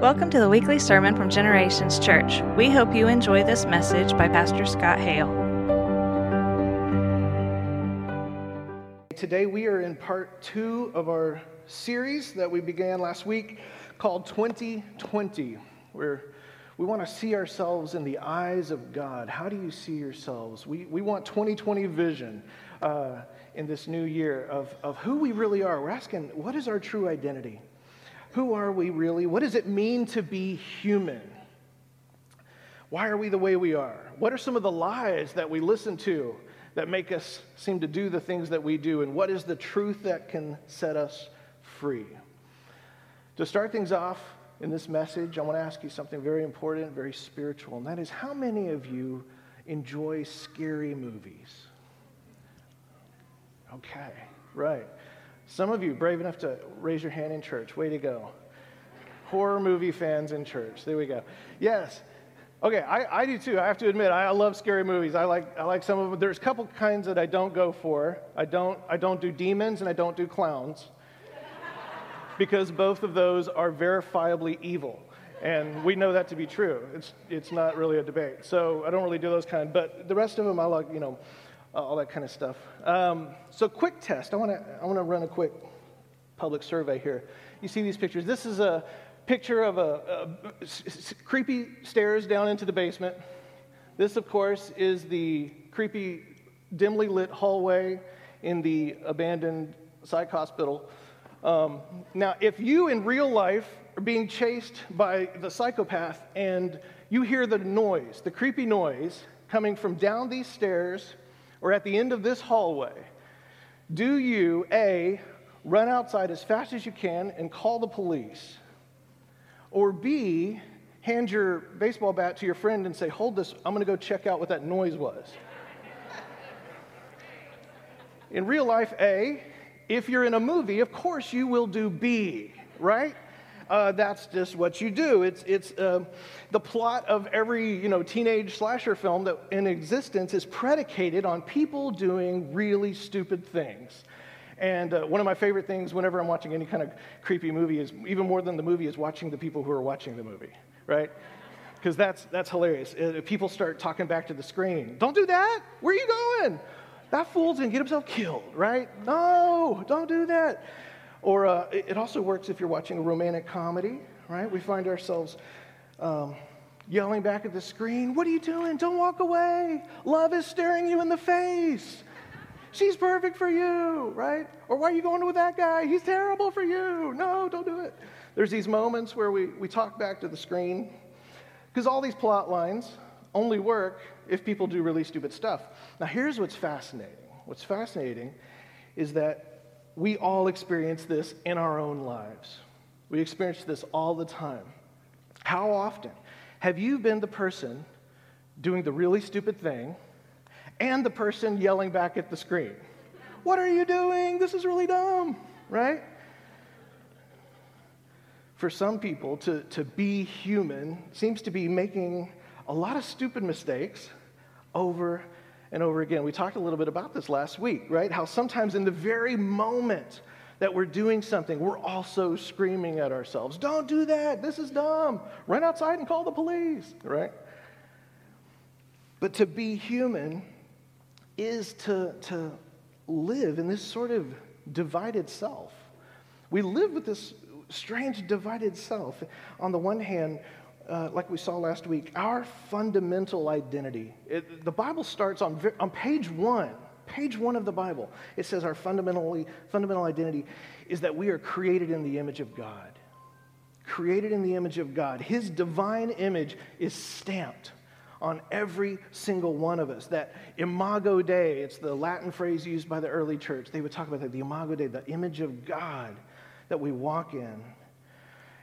Welcome to the weekly sermon from Generations Church. We hope you enjoy this message by Pastor Scott Hale. Today we are in part two of our series that we began last week called 2020, where we want to see ourselves in the eyes of God. How do you see yourselves? We, we want 2020 vision uh, in this new year of, of who we really are. We're asking, what is our true identity? Who are we really? What does it mean to be human? Why are we the way we are? What are some of the lies that we listen to that make us seem to do the things that we do? And what is the truth that can set us free? To start things off in this message, I want to ask you something very important, very spiritual, and that is how many of you enjoy scary movies? Okay, right. Some of you brave enough to raise your hand in church. Way to go. Horror movie fans in church. There we go. Yes. Okay, I, I do too. I have to admit, I love scary movies. I like, I like some of them. There's a couple kinds that I don't go for. I don't, I don't do demons and I don't do clowns because both of those are verifiably evil. And we know that to be true. It's, it's not really a debate. So I don't really do those kind. But the rest of them, I like, you know, all that kind of stuff. Um, so, quick test. I want to I want to run a quick public survey here. You see these pictures. This is a picture of a, a s- creepy stairs down into the basement. This, of course, is the creepy, dimly lit hallway in the abandoned psych hospital. Um, now, if you in real life are being chased by the psychopath and you hear the noise, the creepy noise coming from down these stairs or at the end of this hallway, do you, A, run outside as fast as you can and call the police? Or B, hand your baseball bat to your friend and say, Hold this, I'm gonna go check out what that noise was. In real life, A, if you're in a movie, of course you will do B, right? Uh, that's just what you do. It's, it's uh, the plot of every you know, teenage slasher film that in existence is predicated on people doing really stupid things. And uh, one of my favorite things whenever I'm watching any kind of creepy movie is, even more than the movie, is watching the people who are watching the movie, right? Because that's, that's hilarious. Uh, people start talking back to the screen. Don't do that. Where are you going? That fool's gonna get himself killed, right? No, don't do that. Or uh, it also works if you're watching a romantic comedy, right? We find ourselves um, yelling back at the screen, What are you doing? Don't walk away. Love is staring you in the face. She's perfect for you, right? Or why are you going with that guy? He's terrible for you. No, don't do it. There's these moments where we, we talk back to the screen because all these plot lines only work if people do really stupid stuff. Now, here's what's fascinating. What's fascinating is that we all experience this in our own lives. We experience this all the time. How often have you been the person doing the really stupid thing and the person yelling back at the screen? What are you doing? This is really dumb, right? For some people, to, to be human seems to be making a lot of stupid mistakes over and over again. We talked a little bit about this last week, right? How sometimes in the very moment that we're doing something, we're also screaming at ourselves, Don't do that. This is dumb. Run outside and call the police, right? But to be human is to, to live in this sort of divided self. We live with this strange divided self. On the one hand, uh, like we saw last week, our fundamental identity. It, the Bible starts on, on page one, page one of the Bible. It says our fundamentally, fundamental identity is that we are created in the image of God. Created in the image of God. His divine image is stamped on every single one of us. That imago Dei, it's the Latin phrase used by the early church. They would talk about that, the imago Dei, the image of God that we walk in.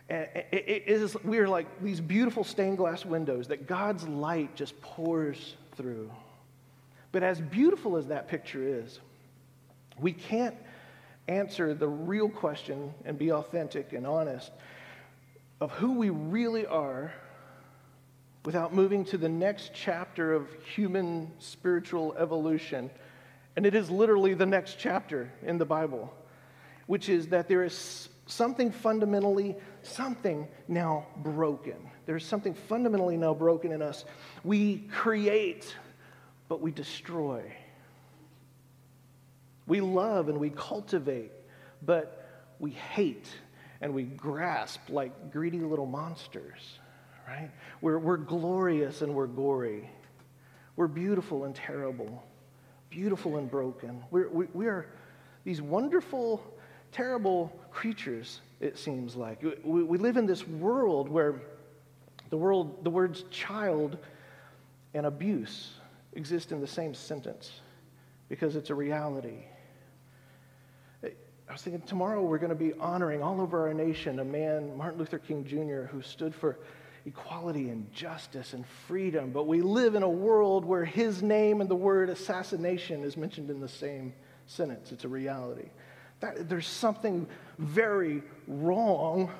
It is, we are like these beautiful stained glass windows that God's light just pours through. But as beautiful as that picture is, we can't answer the real question and be authentic and honest of who we really are without moving to the next chapter of human spiritual evolution. And it is literally the next chapter in the Bible, which is that there is something fundamentally, something now broken. There's something fundamentally now broken in us. We create, but we destroy. We love and we cultivate, but we hate and we grasp like greedy little monsters, right? We're, we're glorious and we're gory. We're beautiful and terrible, beautiful and broken. We're, we, we are these wonderful, terrible creatures, it seems like. We, we live in this world where the, world, the words child and abuse exist in the same sentence because it's a reality. I was thinking tomorrow we're going to be honoring all over our nation a man, Martin Luther King Jr., who stood for equality and justice and freedom. But we live in a world where his name and the word assassination is mentioned in the same sentence. It's a reality. That, there's something very wrong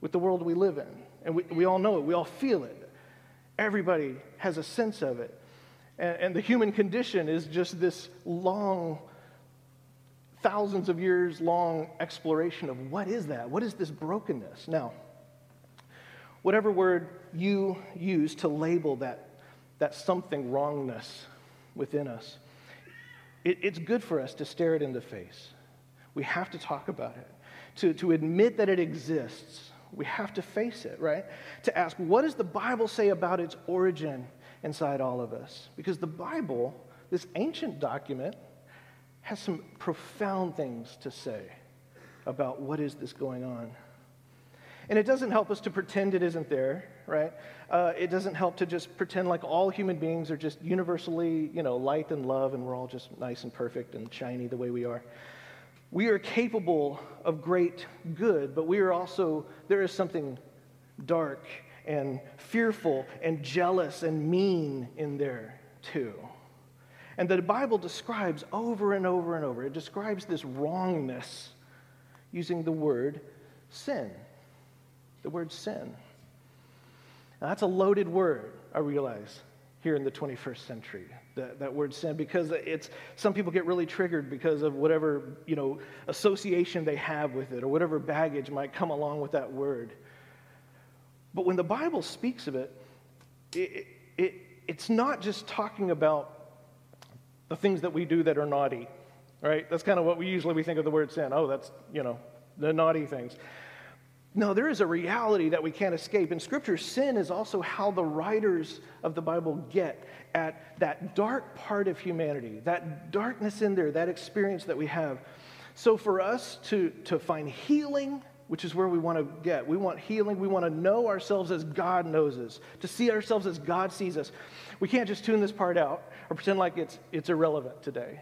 with the world we live in. And we, we all know it, we all feel it. Everybody has a sense of it. And, and the human condition is just this long, thousands of years long exploration of what is that? What is this brokenness? Now, whatever word you use to label that, that something wrongness within us, it, it's good for us to stare it in the face. We have to talk about it, to, to admit that it exists. We have to face it, right? To ask, what does the Bible say about its origin inside all of us? Because the Bible, this ancient document, has some profound things to say about what is this going on. And it doesn't help us to pretend it isn't there, right? Uh, it doesn't help to just pretend like all human beings are just universally, you know, light and love and we're all just nice and perfect and shiny the way we are. We are capable of great good, but we are also, there is something dark and fearful and jealous and mean in there too. And the Bible describes over and over and over, it describes this wrongness using the word sin. The word sin. Now, that's a loaded word, I realize, here in the 21st century. That, that word sin, because it's some people get really triggered because of whatever you know association they have with it or whatever baggage might come along with that word. But when the Bible speaks of it, it, it it's not just talking about the things that we do that are naughty, right? That's kind of what we usually we think of the word sin. Oh, that's, you know, the naughty things. No, there is a reality that we can't escape. In Scripture, sin is also how the writers of the Bible get at that dark part of humanity, that darkness in there, that experience that we have. So, for us to, to find healing, which is where we want to get, we want healing, we want to know ourselves as God knows us, to see ourselves as God sees us. We can't just tune this part out or pretend like it's, it's irrelevant today.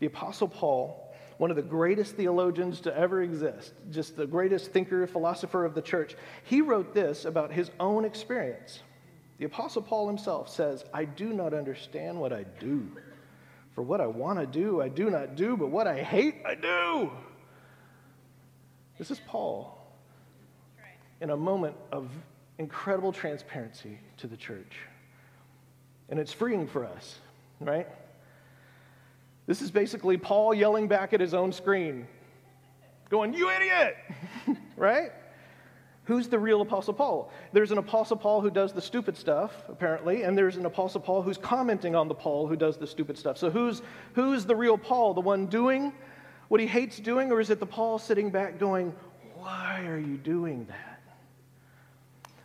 The Apostle Paul, one of the greatest theologians to ever exist, just the greatest thinker, philosopher of the church, he wrote this about his own experience. The Apostle Paul himself says, I do not understand what I do. For what I want to do, I do not do, but what I hate, I do. This is Paul in a moment of incredible transparency to the church. And it's freeing for us, right? This is basically Paul yelling back at his own screen, going, You idiot! right? Who's the real Apostle Paul? There's an Apostle Paul who does the stupid stuff, apparently, and there's an Apostle Paul who's commenting on the Paul who does the stupid stuff. So who's, who's the real Paul? The one doing what he hates doing, or is it the Paul sitting back going, Why are you doing that?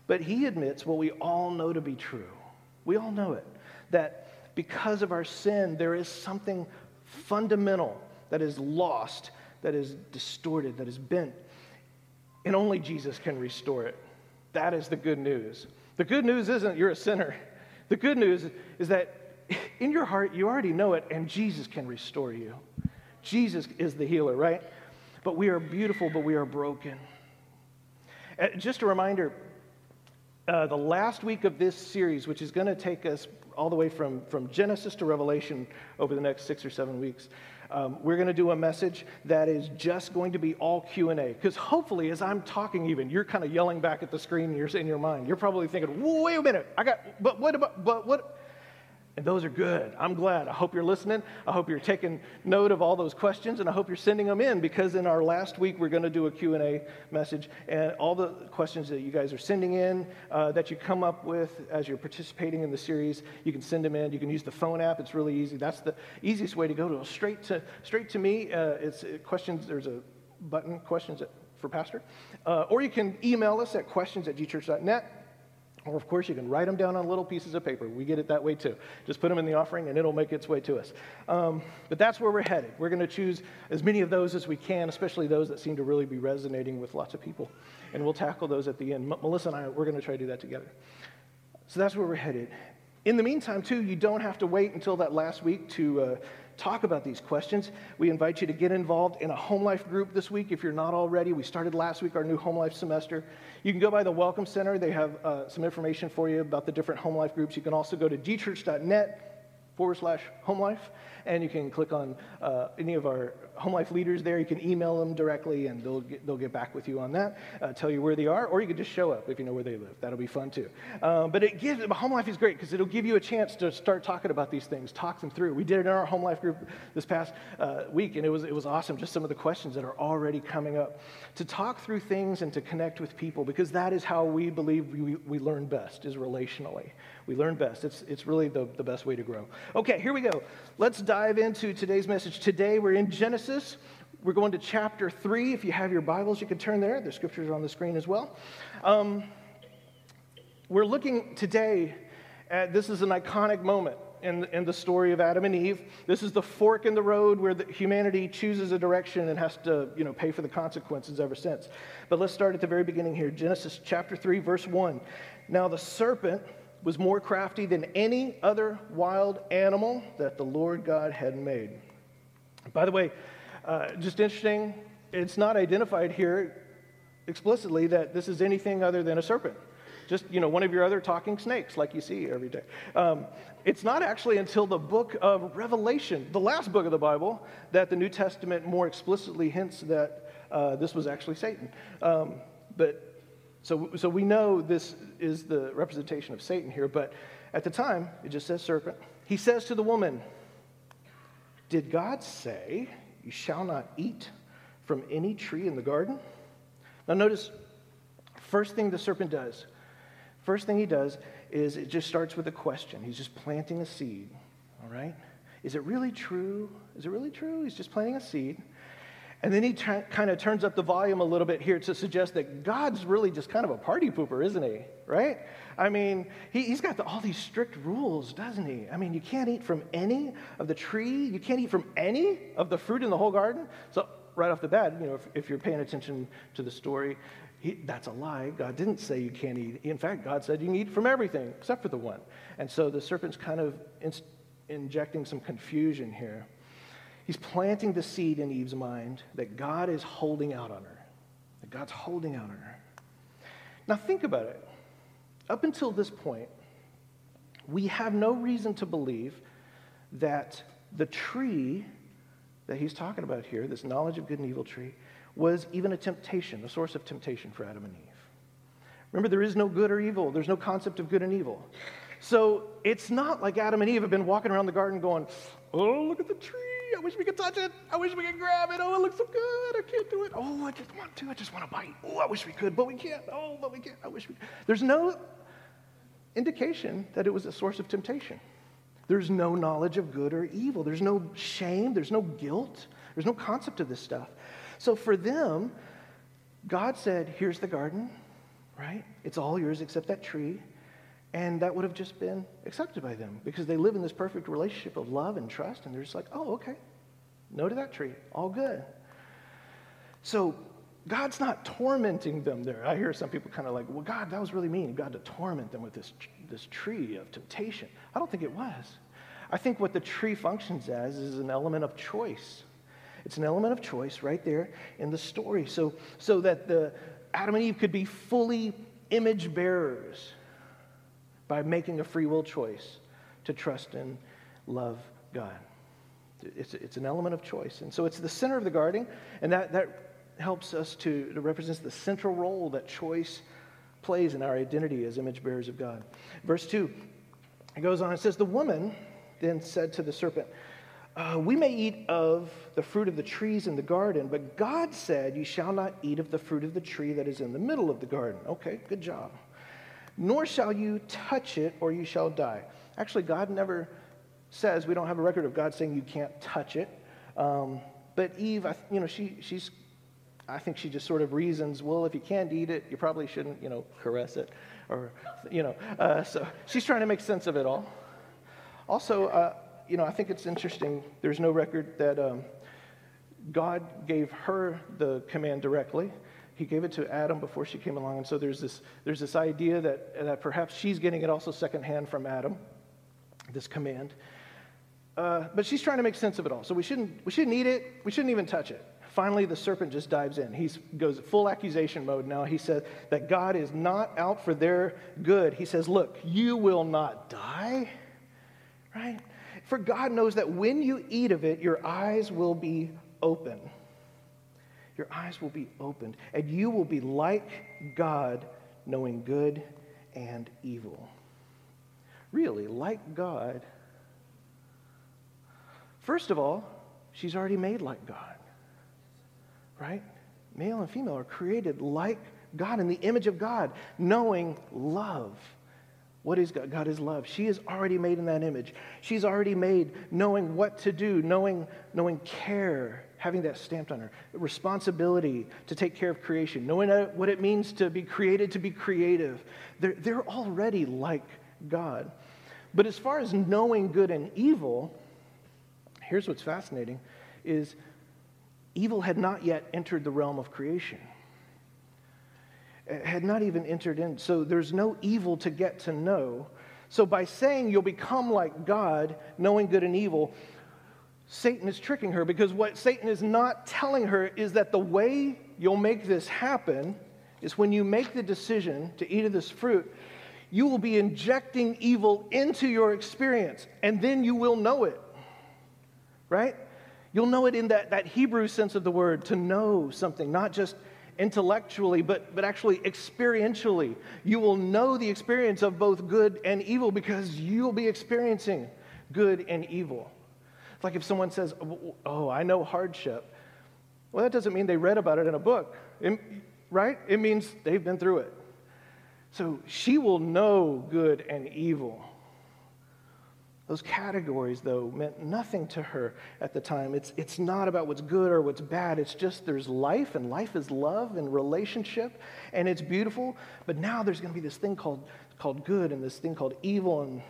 But he admits what we all know to be true we all know it. That because of our sin, there is something fundamental that is lost, that is distorted, that is bent. And only Jesus can restore it. That is the good news. The good news isn't you're a sinner. The good news is that in your heart, you already know it, and Jesus can restore you. Jesus is the healer, right? But we are beautiful, but we are broken. Uh, just a reminder uh, the last week of this series, which is going to take us all the way from, from Genesis to Revelation over the next six or seven weeks. Um, we're going to do a message that is just going to be all q&a because hopefully as i'm talking even you're kind of yelling back at the screen and you're in your mind you're probably thinking wait a minute i got but what about but what And those are good. I'm glad. I hope you're listening. I hope you're taking note of all those questions, and I hope you're sending them in because in our last week we're going to do a Q&A message, and all the questions that you guys are sending in uh, that you come up with as you're participating in the series, you can send them in. You can use the phone app. It's really easy. That's the easiest way to go to straight to straight to me. Uh, it's it, questions. There's a button questions for pastor, uh, or you can email us at questions at gchurch.net. Or, of course, you can write them down on little pieces of paper. We get it that way too. Just put them in the offering and it'll make its way to us. Um, but that's where we're headed. We're going to choose as many of those as we can, especially those that seem to really be resonating with lots of people. And we'll tackle those at the end. M- Melissa and I, we're going to try to do that together. So that's where we're headed. In the meantime, too, you don't have to wait until that last week to. Uh, talk about these questions. We invite you to get involved in a home life group this week if you're not already. We started last week our new home life semester. You can go by the Welcome Center. They have uh, some information for you about the different home life groups. You can also go to gchurch.net forward slash home life and you can click on uh, any of our home life leaders there. You can email them directly, and they'll get, they'll get back with you on that, uh, tell you where they are, or you can just show up if you know where they live. That'll be fun too. Uh, but it gives home life is great because it'll give you a chance to start talking about these things, talk them through. We did it in our home life group this past uh, week, and it was it was awesome. Just some of the questions that are already coming up to talk through things and to connect with people because that is how we believe we, we learn best is relationally. We learn best. It's, it's really the, the best way to grow. Okay, here we go. Let's dive into today's message. Today we're in Genesis. We're going to chapter 3. If you have your Bibles, you can turn there. The scriptures are on the screen as well. Um, we're looking today at this is an iconic moment in, in the story of Adam and Eve. This is the fork in the road where the, humanity chooses a direction and has to you know, pay for the consequences ever since. But let's start at the very beginning here Genesis chapter 3, verse 1. Now the serpent was more crafty than any other wild animal that the Lord God had made. By the way, uh, just interesting, it's not identified here explicitly that this is anything other than a serpent. Just, you know, one of your other talking snakes like you see every day. Um, it's not actually until the book of Revelation, the last book of the Bible, that the New Testament more explicitly hints that uh, this was actually Satan. Um, but so, so we know this is the representation of Satan here, but at the time, it just says serpent. He says to the woman, Did God say, You shall not eat from any tree in the garden? Now, notice, first thing the serpent does, first thing he does is it just starts with a question. He's just planting a seed, all right? Is it really true? Is it really true? He's just planting a seed. And then he t- kind of turns up the volume a little bit here to suggest that God's really just kind of a party pooper, isn't he? Right? I mean, he, has got the, all these strict rules, doesn't he? I mean, you can't eat from any of the tree, you can't eat from any of the fruit in the whole garden. So, right off the bat, you know, if, if you're paying attention to the story, he, that's a lie. God didn't say you can't eat. In fact, God said you can eat from everything except for the one. And so the serpent's kind of in, injecting some confusion here. He's planting the seed in Eve's mind that God is holding out on her. That God's holding out on her. Now, think about it. Up until this point, we have no reason to believe that the tree that he's talking about here, this knowledge of good and evil tree, was even a temptation, a source of temptation for Adam and Eve. Remember, there is no good or evil, there's no concept of good and evil. So it's not like Adam and Eve have been walking around the garden going, Oh, look at the tree. I wish we could touch it. I wish we could grab it. Oh, it looks so good. I can't do it. Oh, I just want to. I just want to bite. Oh, I wish we could, but we can't. Oh, but we can't. I wish we could. There's no indication that it was a source of temptation. There's no knowledge of good or evil. There's no shame. There's no guilt. There's no concept of this stuff. So for them, God said, Here's the garden, right? It's all yours except that tree. And that would have just been accepted by them because they live in this perfect relationship of love and trust. And they're just like, oh, okay, no to that tree, all good. So God's not tormenting them there. I hear some people kind of like, well, God, that was really mean, God to torment them with this, this tree of temptation. I don't think it was. I think what the tree functions as is an element of choice. It's an element of choice right there in the story. So, so that the Adam and Eve could be fully image bearers by making a free will choice to trust and love God. It's, it's an element of choice. And so it's the center of the garden, and that, that helps us to, to represent the central role that choice plays in our identity as image bearers of God. Verse 2 It goes on, it says, The woman then said to the serpent, uh, We may eat of the fruit of the trees in the garden, but God said, You shall not eat of the fruit of the tree that is in the middle of the garden. Okay, good job. Nor shall you touch it, or you shall die. Actually, God never says, we don't have a record of God saying you can't touch it. Um, but Eve, you know, she, she's, I think she just sort of reasons, well, if you can't eat it, you probably shouldn't, you know, caress it. Or, you know, uh, so she's trying to make sense of it all. Also, uh, you know, I think it's interesting. There's no record that um, God gave her the command directly. He gave it to Adam before she came along. And so there's this, there's this idea that, that perhaps she's getting it also secondhand from Adam, this command. Uh, but she's trying to make sense of it all. So we shouldn't, we shouldn't eat it. We shouldn't even touch it. Finally, the serpent just dives in. He goes full accusation mode now. He says that God is not out for their good. He says, Look, you will not die, right? For God knows that when you eat of it, your eyes will be open. Your eyes will be opened, and you will be like God, knowing good and evil. Really, like God. First of all, she's already made like God right? Male and female are created like God in the image of God, knowing love. What is God? God is love. She is already made in that image. She's already made knowing what to do, knowing, knowing care, having that stamped on her, responsibility to take care of creation, knowing what it means to be created, to be creative. They're, they're already like God. But as far as knowing good and evil, here's what's fascinating is evil had not yet entered the realm of creation. It had not even entered in. So there's no evil to get to know. So by saying you'll become like God, knowing good and evil, Satan is tricking her because what Satan is not telling her is that the way you'll make this happen is when you make the decision to eat of this fruit, you will be injecting evil into your experience, and then you will know it. Right? You'll know it in that, that Hebrew sense of the word, to know something, not just intellectually, but, but actually experientially. You will know the experience of both good and evil because you'll be experiencing good and evil. It's like if someone says, oh, oh, I know hardship. Well, that doesn't mean they read about it in a book, it, right? It means they've been through it. So she will know good and evil. Those categories, though, meant nothing to her at the time. It's, it's not about what's good or what's bad. It's just there's life, and life is love and relationship, and it's beautiful. But now there's going to be this thing called, called good and this thing called evil, and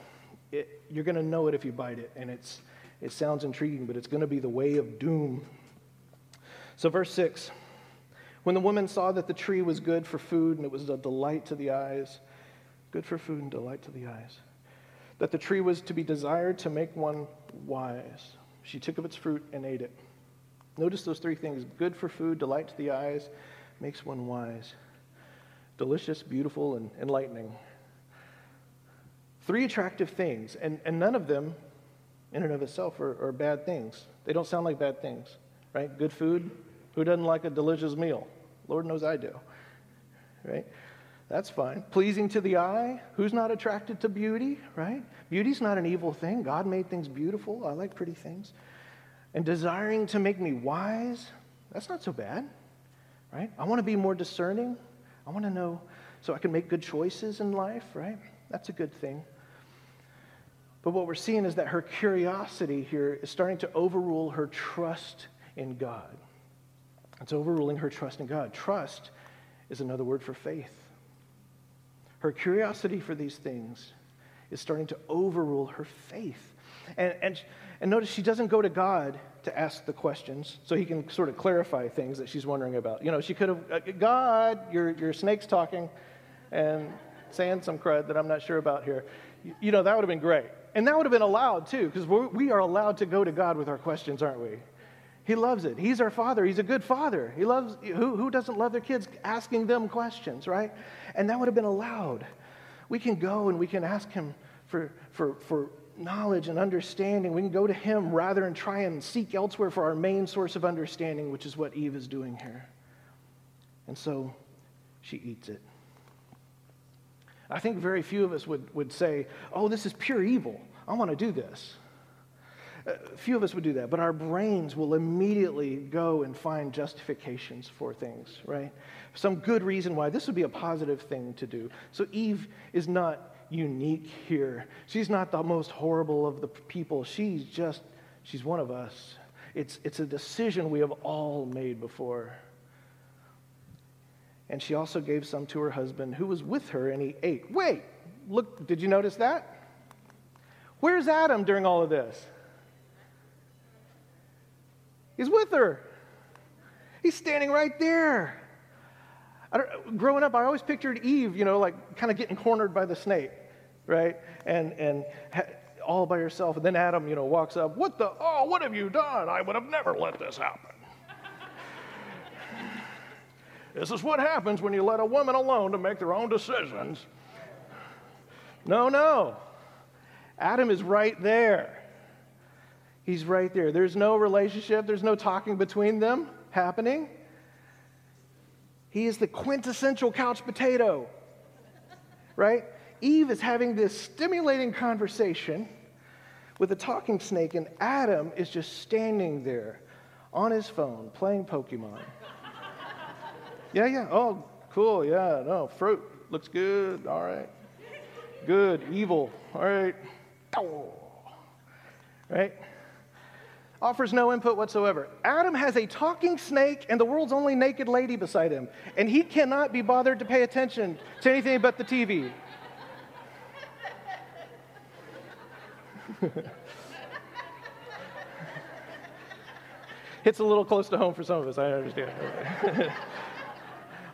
it, you're going to know it if you bite it. And it's, it sounds intriguing, but it's going to be the way of doom. So, verse 6 When the woman saw that the tree was good for food and it was a delight to the eyes, good for food and delight to the eyes that the tree was to be desired to make one wise. She took of its fruit and ate it. Notice those three things good for food, delight to the eyes, makes one wise. Delicious, beautiful, and enlightening. Three attractive things, and, and none of them, in and of itself, are, are bad things. They don't sound like bad things, right? Good food. Who doesn't like a delicious meal? Lord knows I do, right? That's fine. Pleasing to the eye. Who's not attracted to beauty, right? Beauty's not an evil thing. God made things beautiful. I like pretty things. And desiring to make me wise, that's not so bad, right? I want to be more discerning. I want to know so I can make good choices in life, right? That's a good thing. But what we're seeing is that her curiosity here is starting to overrule her trust in God. It's overruling her trust in God. Trust is another word for faith. Her curiosity for these things is starting to overrule her faith. And, and, and notice she doesn't go to God to ask the questions so he can sort of clarify things that she's wondering about. You know, she could have, uh, God, your, your snake's talking and saying some crud that I'm not sure about here. You, you know, that would have been great. And that would have been allowed too, because we are allowed to go to God with our questions, aren't we? He loves it. He's our father. He's a good father. He loves, who, who doesn't love their kids asking them questions, right? And that would have been allowed. We can go and we can ask him for, for, for knowledge and understanding. We can go to him rather than try and seek elsewhere for our main source of understanding, which is what Eve is doing here. And so she eats it. I think very few of us would, would say, oh, this is pure evil. I want to do this. Uh, few of us would do that, but our brains will immediately go and find justifications for things, right? Some good reason why this would be a positive thing to do. So Eve is not unique here. She's not the most horrible of the people. She's just, she's one of us. It's, it's a decision we have all made before. And she also gave some to her husband who was with her, and he ate. Wait, look, did you notice that? Where's Adam during all of this? He's with her. He's standing right there. growing up, I always pictured Eve, you know, like kind of getting cornered by the snake, right? And, and all by herself. And then Adam, you know, walks up. What the? Oh, what have you done? I would have never let this happen. This is what happens when you let a woman alone to make their own decisions. No, no. Adam is right there. He's right there. There's no relationship, there's no talking between them happening. He is the quintessential couch potato, right? Eve is having this stimulating conversation with a talking snake, and Adam is just standing there on his phone playing Pokemon. Yeah, yeah. Oh, cool. Yeah, no, fruit looks good. All right. Good. Evil. All right. Right? offers no input whatsoever. Adam has a talking snake and the world's only naked lady beside him, and he cannot be bothered to pay attention to anything but the TV. Hits a little close to home for some of us, I understand.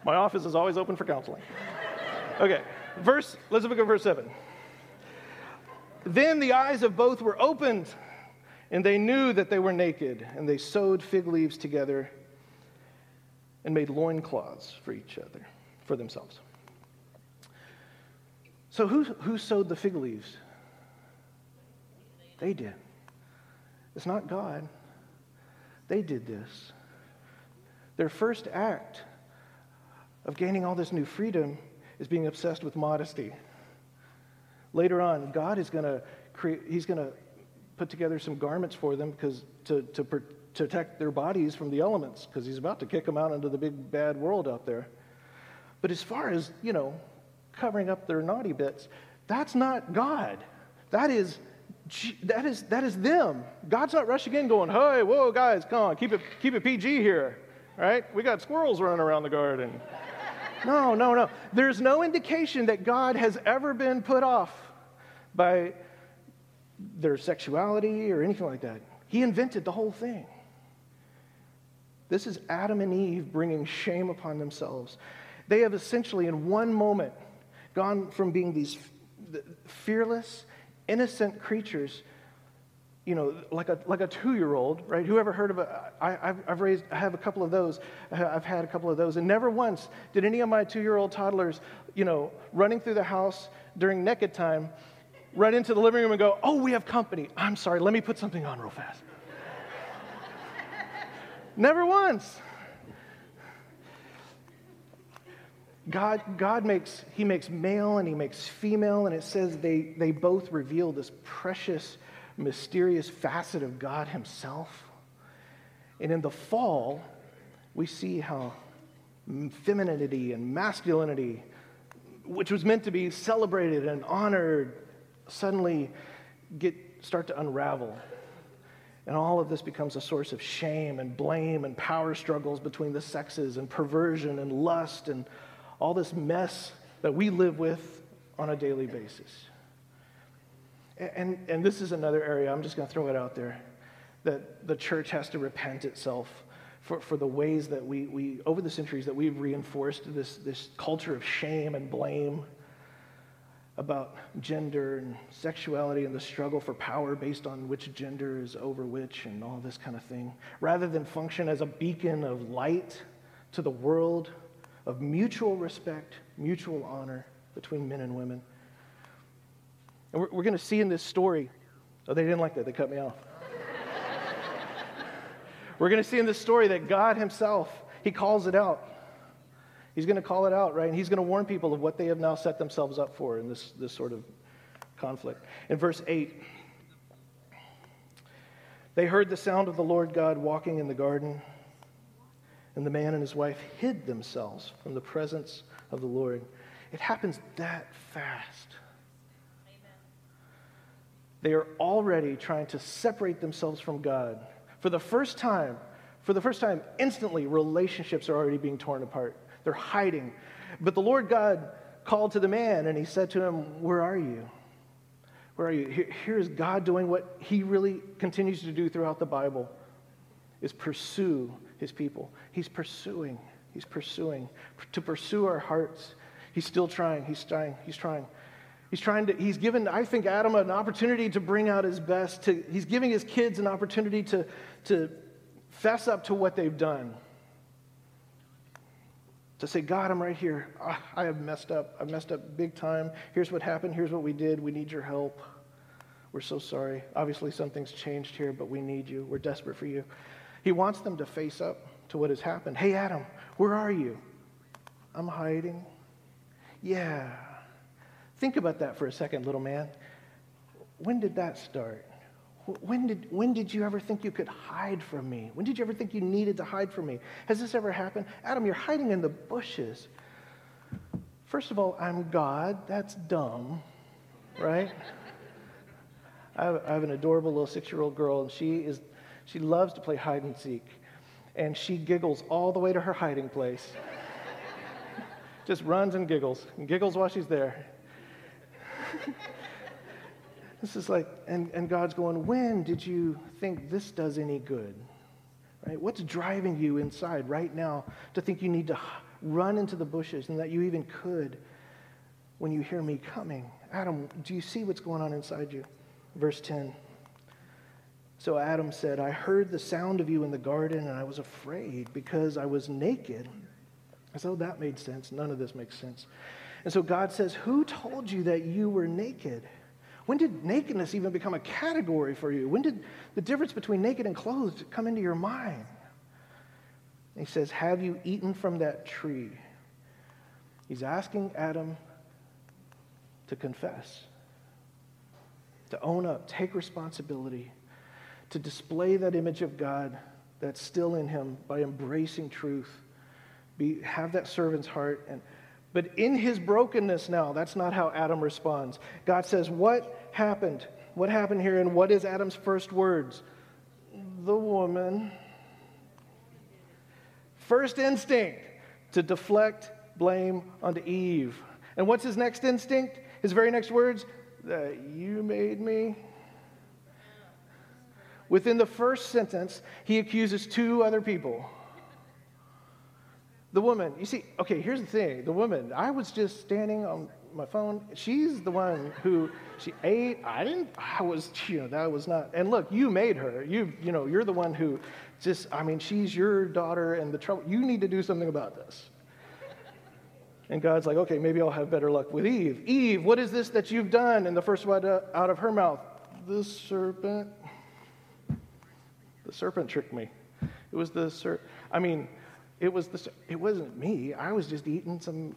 My office is always open for counseling. Okay, verse, let's look at verse 7. Then the eyes of both were opened and they knew that they were naked, and they sewed fig leaves together and made loincloths for each other, for themselves. So, who, who sewed the fig leaves? They did. It's not God. They did this. Their first act of gaining all this new freedom is being obsessed with modesty. Later on, God is going to create, He's going to put together some garments for them because to, to protect their bodies from the elements because he's about to kick them out into the big bad world out there. But as far as, you know, covering up their naughty bits, that's not God. That is that is that is them. God's not rushing in going, "Hey, whoa, guys, come on, keep it keep it PG here." Right? We got squirrels running around the garden. No, no, no. There's no indication that God has ever been put off by their sexuality or anything like that. He invented the whole thing. This is Adam and Eve bringing shame upon themselves. They have essentially, in one moment, gone from being these fearless, innocent creatures, you know, like a, like a two year old, right? Who ever heard of a, I, I've, I've raised, I have a couple of those. I've had a couple of those. And never once did any of my two year old toddlers, you know, running through the house during naked time run into the living room and go, Oh, we have company. I'm sorry, let me put something on real fast. Never once. God, God makes, he makes male and he makes female, and it says they, they both reveal this precious, mysterious facet of God himself. And in the fall, we see how femininity and masculinity, which was meant to be celebrated and honored, suddenly get, start to unravel. And all of this becomes a source of shame and blame and power struggles between the sexes and perversion and lust and all this mess that we live with on a daily basis. And, and, this is another area, I'm just going to throw it out there, that the church has to repent itself for, for the ways that we, we, over the centuries, that we've reinforced this, this culture of shame and blame about gender and sexuality and the struggle for power based on which gender is over which and all this kind of thing, rather than function as a beacon of light to the world of mutual respect, mutual honor between men and women. And we're, we're going to see in this story, oh, they didn't like that, they cut me off. we're going to see in this story that God Himself, He calls it out. He's going to call it out, right? And he's going to warn people of what they have now set themselves up for in this, this sort of conflict. In verse 8, they heard the sound of the Lord God walking in the garden, and the man and his wife hid themselves from the presence of the Lord. It happens that fast. They are already trying to separate themselves from God. For the first time, for the first time, instantly, relationships are already being torn apart. They're hiding. But the Lord God called to the man and he said to him, Where are you? Where are you? Here, here's God doing what he really continues to do throughout the Bible is pursue his people. He's pursuing. He's pursuing. To pursue our hearts. He's still trying. He's trying. He's trying. He's trying to, he's given, I think, Adam an opportunity to bring out his best. To, he's giving his kids an opportunity to, to fess up to what they've done. To say, God, I'm right here. Ah, I have messed up. I've messed up big time. Here's what happened. Here's what we did. We need your help. We're so sorry. Obviously, something's changed here, but we need you. We're desperate for you. He wants them to face up to what has happened. Hey, Adam, where are you? I'm hiding. Yeah, Think about that for a second, little man. When did that start? When did, when did you ever think you could hide from me? When did you ever think you needed to hide from me? Has this ever happened? Adam, you're hiding in the bushes. First of all, I'm God. That's dumb, right? I have, I have an adorable little six year old girl, and she, is, she loves to play hide and seek. And she giggles all the way to her hiding place. Just runs and giggles, and giggles while she's there. this is like, and, and God's going, when did you think this does any good? Right? What's driving you inside right now to think you need to run into the bushes and that you even could when you hear me coming? Adam, do you see what's going on inside you? Verse 10. So Adam said, I heard the sound of you in the garden and I was afraid because I was naked. So that made sense. None of this makes sense. And so God says, Who told you that you were naked? When did nakedness even become a category for you? When did the difference between naked and clothed come into your mind? And he says, Have you eaten from that tree? He's asking Adam to confess, to own up, take responsibility, to display that image of God that's still in him by embracing truth. Be, have that servant's heart and but in his brokenness now, that's not how Adam responds. God says, What happened? What happened here? And what is Adam's first words? The woman. First instinct to deflect blame onto Eve. And what's his next instinct? His very next words? That you made me. Within the first sentence, he accuses two other people the woman, you see, okay, here's the thing. The woman, I was just standing on my phone. She's the one who she ate. I didn't, I was, you know, that was not. And look, you made her. You, you know, you're the one who just, I mean, she's your daughter and the trouble. You need to do something about this. And God's like, okay, maybe I'll have better luck with Eve. Eve, what is this that you've done? And the first word out of her mouth, the serpent. The serpent tricked me. It was the serpent. I mean, it was the, it wasn't me. I was just eating some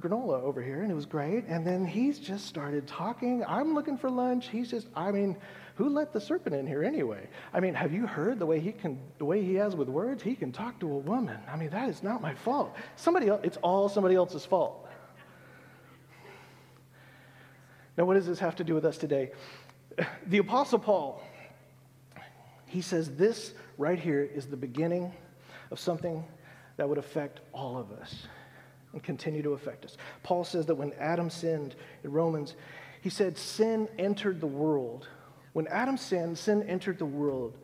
granola over here and it was great. And then he's just started talking. I'm looking for lunch. He's just, I mean, who let the serpent in here anyway? I mean, have you heard the way he can, the way he has with words? He can talk to a woman. I mean, that is not my fault. Somebody else, it's all somebody else's fault. Now, what does this have to do with us today? The Apostle Paul, he says this right here is the beginning of something that would affect all of us and continue to affect us. Paul says that when Adam sinned in Romans, he said, Sin entered the world. When Adam sinned, sin entered the world.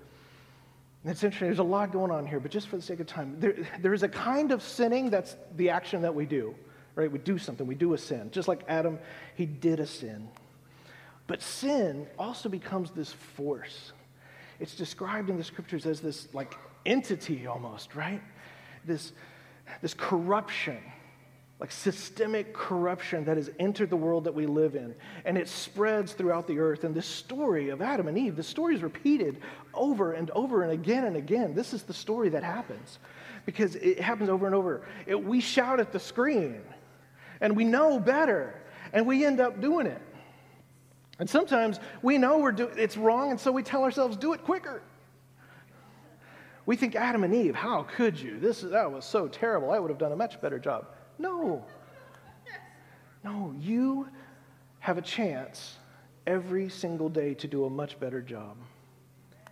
And it's interesting, there's a lot going on here, but just for the sake of time, there, there is a kind of sinning that's the action that we do, right? We do something, we do a sin. Just like Adam, he did a sin. But sin also becomes this force. It's described in the scriptures as this like entity almost, right? This, this corruption, like systemic corruption that has entered the world that we live in. And it spreads throughout the earth. And this story of Adam and Eve, the story is repeated over and over and again and again. This is the story that happens. because it happens over and over. It, we shout at the screen and we know better and we end up doing it. And sometimes we know we're do- it's wrong and so we tell ourselves, do it quicker. We think Adam and Eve, how could you? This, that was so terrible. I would have done a much better job. No. No, you have a chance every single day to do a much better job.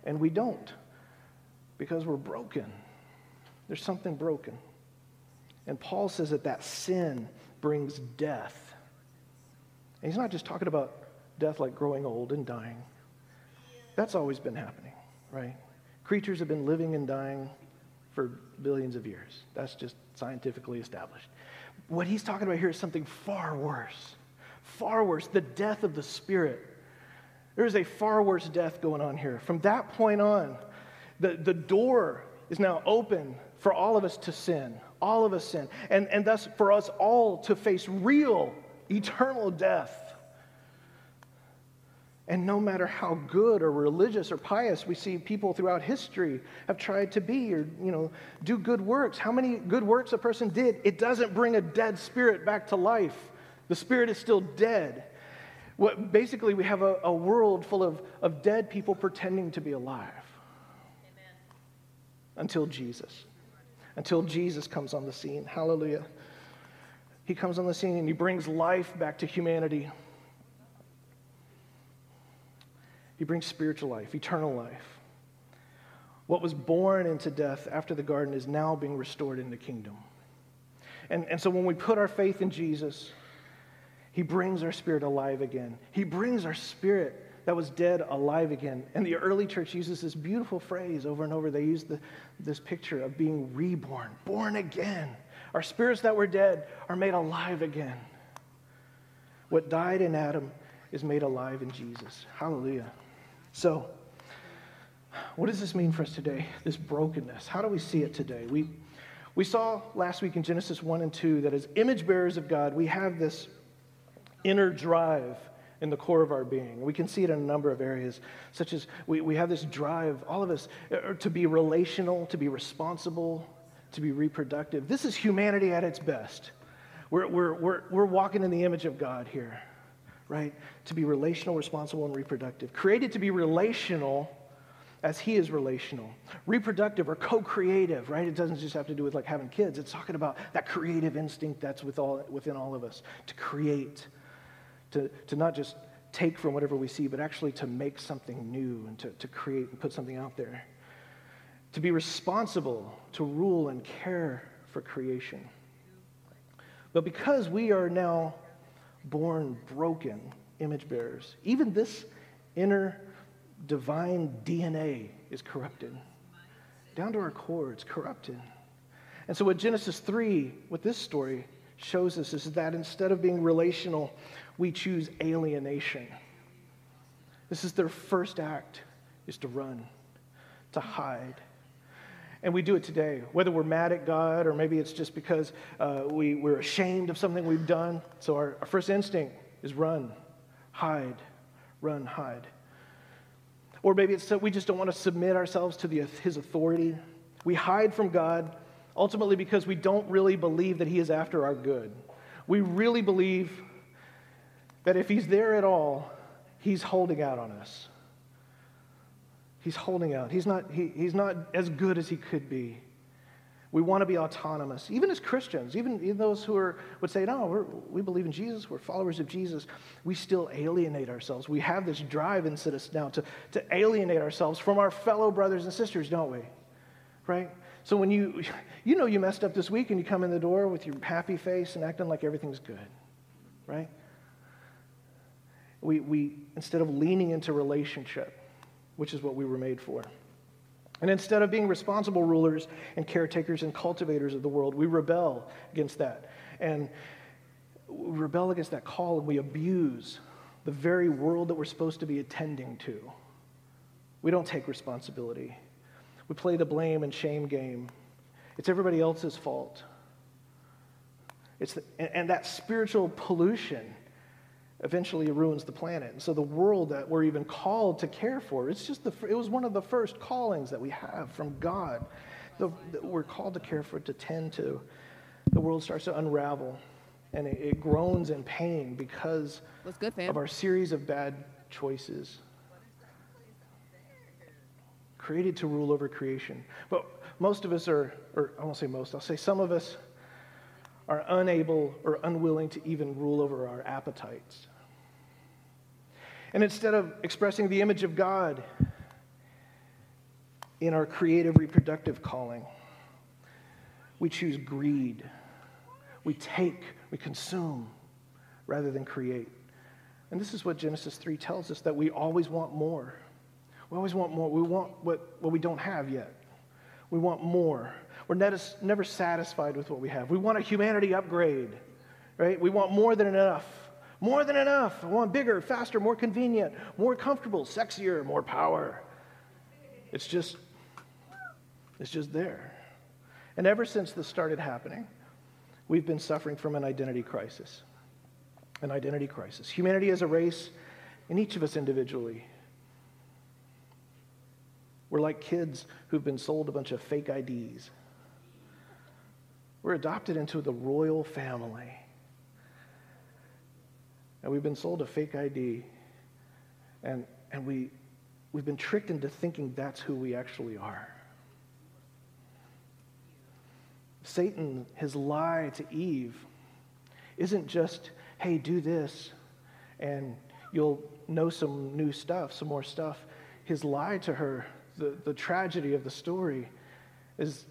And we don't because we're broken. There's something broken. And Paul says that that sin brings death. And he's not just talking about death like growing old and dying. That's always been happening, right? Creatures have been living and dying for billions of years. That's just scientifically established. What he's talking about here is something far worse. Far worse, the death of the spirit. There is a far worse death going on here. From that point on, the, the door is now open for all of us to sin, all of us sin, and, and thus for us all to face real, eternal death. And no matter how good or religious or pious we see people throughout history have tried to be or, you know, do good works, how many good works a person did, it doesn't bring a dead spirit back to life. The spirit is still dead. What, basically, we have a, a world full of, of dead people pretending to be alive Amen. until Jesus. Until Jesus comes on the scene. Hallelujah. He comes on the scene and he brings life back to humanity. He brings spiritual life, eternal life. What was born into death after the garden is now being restored in the kingdom. And, and so when we put our faith in Jesus, He brings our spirit alive again. He brings our spirit that was dead alive again. And the early church uses this beautiful phrase over and over. They use the, this picture of being reborn, born again. Our spirits that were dead are made alive again. What died in Adam is made alive in Jesus. Hallelujah. So, what does this mean for us today? This brokenness. How do we see it today? We, we saw last week in Genesis 1 and 2 that as image bearers of God, we have this inner drive in the core of our being. We can see it in a number of areas, such as we, we have this drive, all of us, uh, to be relational, to be responsible, to be reproductive. This is humanity at its best. We're, we're, we're, we're walking in the image of God here right? To be relational, responsible, and reproductive. Created to be relational as he is relational. Reproductive or co creative, right? It doesn't just have to do with like having kids, it's talking about that creative instinct that's with all, within all of us to create, to, to not just take from whatever we see, but actually to make something new and to, to create and put something out there. To be responsible, to rule and care for creation. But because we are now born broken image bearers. Even this inner divine DNA is corrupted. Down to our core, it's corrupted. And so, what Genesis 3, what this story shows us, is that instead of being relational, we choose alienation. This is their first act, is to run, to hide. And we do it today, whether we're mad at God or maybe it's just because uh, we, we're ashamed of something we've done. So our, our first instinct is run, hide, run, hide. Or maybe it's that we just don't want to submit ourselves to the, his authority. We hide from God ultimately because we don't really believe that he is after our good. We really believe that if he's there at all, he's holding out on us. He's holding out. He's not, he, he's not as good as he could be. We want to be autonomous, even as Christians, even, even those who are, would say, no, we believe in Jesus, we're followers of Jesus. We still alienate ourselves. We have this drive inside us now to, to alienate ourselves from our fellow brothers and sisters, don't we? Right? So when you, you know you messed up this week and you come in the door with your happy face and acting like everything's good, right? We, we instead of leaning into relationship, which is what we were made for. And instead of being responsible rulers and caretakers and cultivators of the world, we rebel against that. And we rebel against that call and we abuse the very world that we're supposed to be attending to. We don't take responsibility. We play the blame and shame game. It's everybody else's fault. It's the, and, and that spiritual pollution eventually ruins the planet. And so the world that we're even called to care for, it's just the, it was one of the first callings that we have from God the, the, we're called to care for to tend to, the world starts to unravel and it, it groans in pain because good, of our series of bad choices created to rule over creation. But most of us are, or I won't say most, I'll say some of us are unable or unwilling to even rule over our appetites. And instead of expressing the image of God in our creative reproductive calling, we choose greed. We take, we consume, rather than create. And this is what Genesis 3 tells us that we always want more. We always want more. We want what, what we don't have yet. We want more. We're never satisfied with what we have. We want a humanity upgrade, right? We want more than enough. More than enough. I want bigger, faster, more convenient, more comfortable, sexier, more power. It's just, it's just there. And ever since this started happening, we've been suffering from an identity crisis. An identity crisis. Humanity as a race, and each of us individually. We're like kids who've been sold a bunch of fake IDs. We're adopted into the royal family. And we've been sold a fake ID. And, and we, we've been tricked into thinking that's who we actually are. Satan, his lie to Eve, isn't just, hey, do this and you'll know some new stuff, some more stuff. His lie to her the, the tragedy of the story is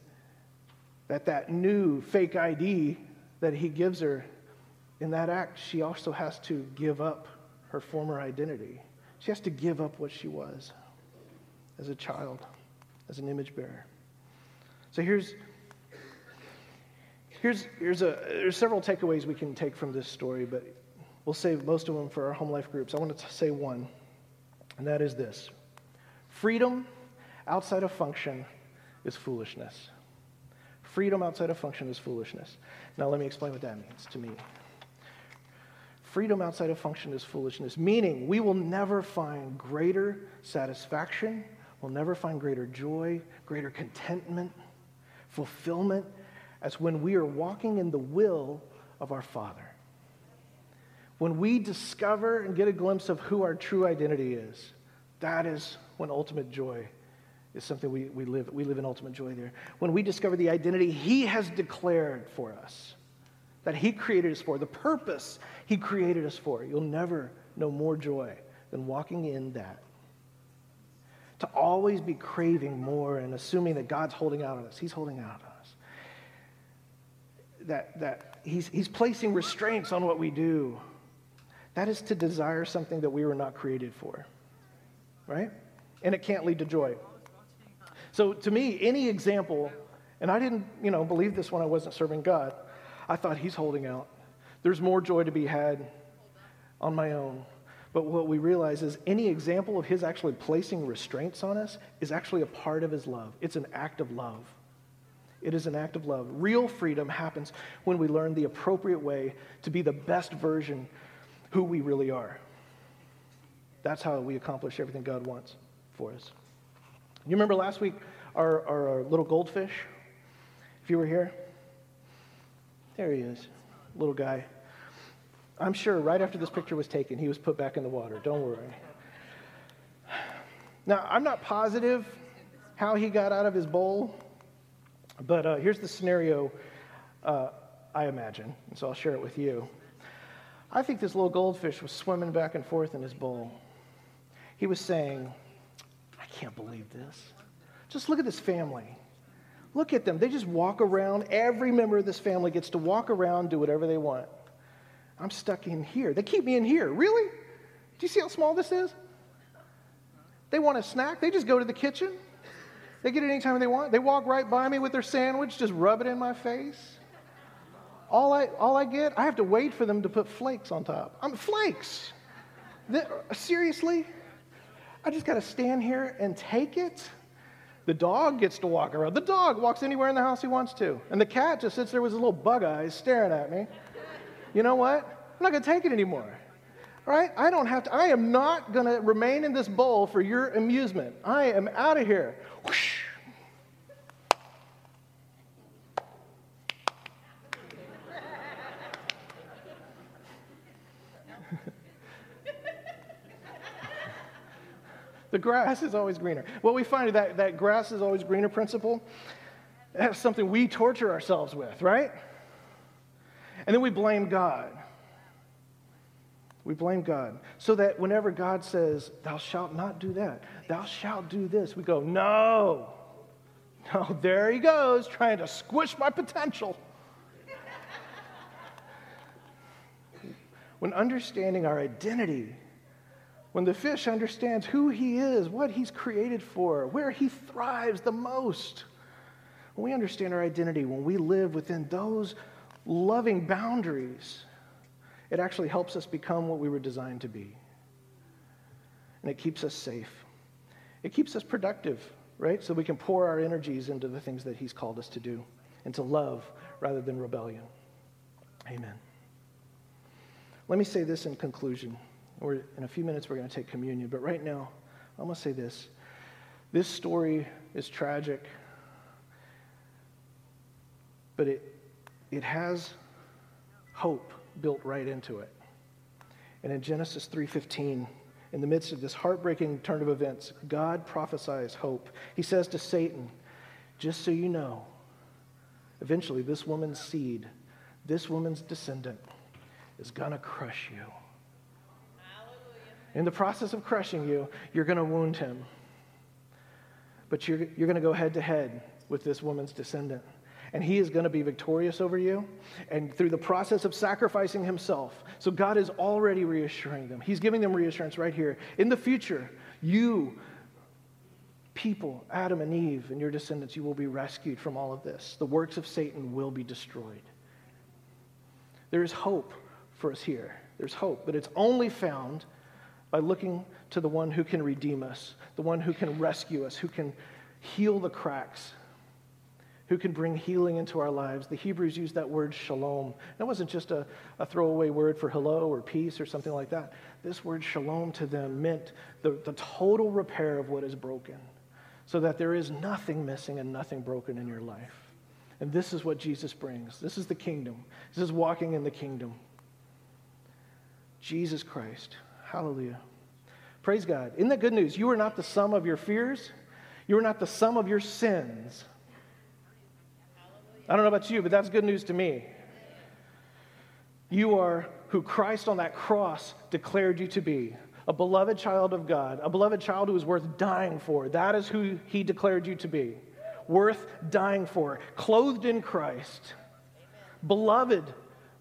that that new fake ID that he gives her, in that act, she also has to give up her former identity. She has to give up what she was as a child, as an image bearer. So here's, here's, here's a, there's several takeaways we can take from this story, but we'll save most of them for our home life groups. I want to say one, and that is this freedom outside of function is foolishness. Freedom outside of function is foolishness. Now, let me explain what that means to me. Freedom outside of function is foolishness, meaning we will never find greater satisfaction, we'll never find greater joy, greater contentment, fulfillment, as when we are walking in the will of our Father. When we discover and get a glimpse of who our true identity is, that is when ultimate joy is something we, we, live, we live in ultimate joy there. When we discover the identity He has declared for us, that He created us for, the purpose He created us for, you'll never know more joy than walking in that. To always be craving more and assuming that God's holding out on us, He's holding out on us. That, that he's, he's placing restraints on what we do. That is to desire something that we were not created for, right? And it can't lead to joy. So to me, any example, and I didn't, you know, believe this when I wasn't serving God. I thought he's holding out. There's more joy to be had on my own. But what we realize is any example of his actually placing restraints on us is actually a part of his love. It's an act of love. It is an act of love. Real freedom happens when we learn the appropriate way to be the best version who we really are. That's how we accomplish everything God wants for us. You remember last week our, our, our little goldfish? If you were here? There he is, little guy. I'm sure right after this picture was taken, he was put back in the water. Don't worry. Now, I'm not positive how he got out of his bowl, but uh, here's the scenario uh, I imagine, and so I'll share it with you. I think this little goldfish was swimming back and forth in his bowl. He was saying, can't believe this. Just look at this family. Look at them. They just walk around. Every member of this family gets to walk around, do whatever they want. I'm stuck in here. They keep me in here. Really? Do you see how small this is? They want a snack. They just go to the kitchen. They get it anytime they want. They walk right by me with their sandwich, just rub it in my face. All I, all I get, I have to wait for them to put flakes on top. I'm flakes. seriously? I just got to stand here and take it. The dog gets to walk around. The dog walks anywhere in the house he wants to. And the cat just sits there with his little bug eyes staring at me. You know what? I'm not going to take it anymore. All right? I don't have to. I am not going to remain in this bowl for your amusement. I am out of here. Whoosh. The grass is always greener. What we find that, that grass is always greener principle, that's something we torture ourselves with, right? And then we blame God. We blame God. So that whenever God says, Thou shalt not do that, thou shalt do this, we go, No. No, there he goes, trying to squish my potential. when understanding our identity, when the fish understands who he is, what he's created for, where he thrives the most, when we understand our identity, when we live within those loving boundaries, it actually helps us become what we were designed to be. And it keeps us safe. It keeps us productive, right? So we can pour our energies into the things that He's called us to do, into love rather than rebellion. Amen. Let me say this in conclusion. In a few minutes, we're going to take communion. But right now, I'm going to say this. This story is tragic, but it, it has hope built right into it. And in Genesis 3:15, in the midst of this heartbreaking turn of events, God prophesies hope. He says to Satan, "Just so you know, eventually this woman's seed, this woman's descendant is going to crush you. In the process of crushing you, you're going to wound him. But you're, you're going to go head to head with this woman's descendant and he is going to be victorious over you. And through the process of sacrificing himself, so God is already reassuring them. He's giving them reassurance right here. In the future, you, people, Adam and Eve, and your descendants, you will be rescued from all of this. The works of Satan will be destroyed. There is hope for us here. There's hope, but it's only found by looking to the one who can redeem us, the one who can rescue us, who can heal the cracks who can bring healing into our lives. The Hebrews used that word shalom. That wasn't just a, a throwaway word for hello or peace or something like that. This word shalom to them meant the, the total repair of what is broken, so that there is nothing missing and nothing broken in your life. And this is what Jesus brings. This is the kingdom. This is walking in the kingdom. Jesus Christ. Hallelujah. Praise God. Isn't that good news? You are not the sum of your fears. You are not the sum of your sins. I don't know about you, but that's good news to me. You are who Christ on that cross declared you to be a beloved child of God, a beloved child who is worth dying for. That is who he declared you to be. Worth dying for, clothed in Christ, beloved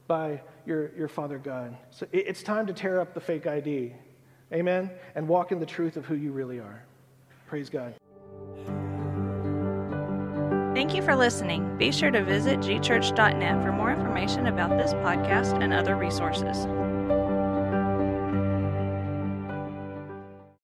by your, your Father God. So it's time to tear up the fake ID. Amen? And walk in the truth of who you really are. Praise God. Thank you for listening. Be sure to visit gchurch.net for more information about this podcast and other resources.